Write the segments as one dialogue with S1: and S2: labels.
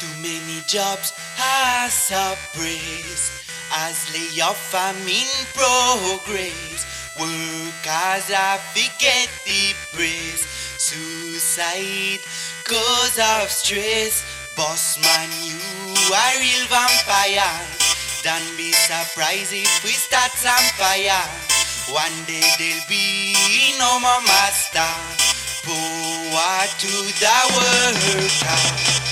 S1: Too many jobs has a praise as layoff I'm in progress. Workers I forget the praise. Suicide cause of stress. Boss man, you are real vampire. Don't be surprised if we start some fire. One day there'll be no more master. Power to the worker.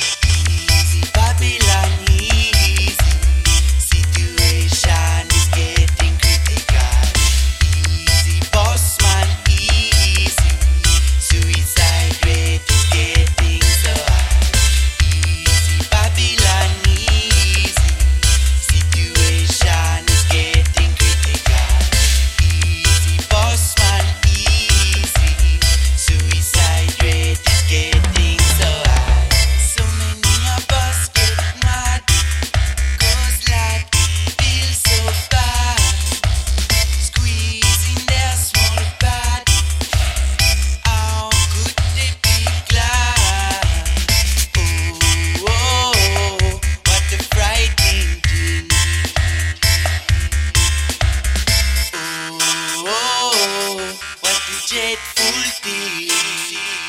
S1: por ti.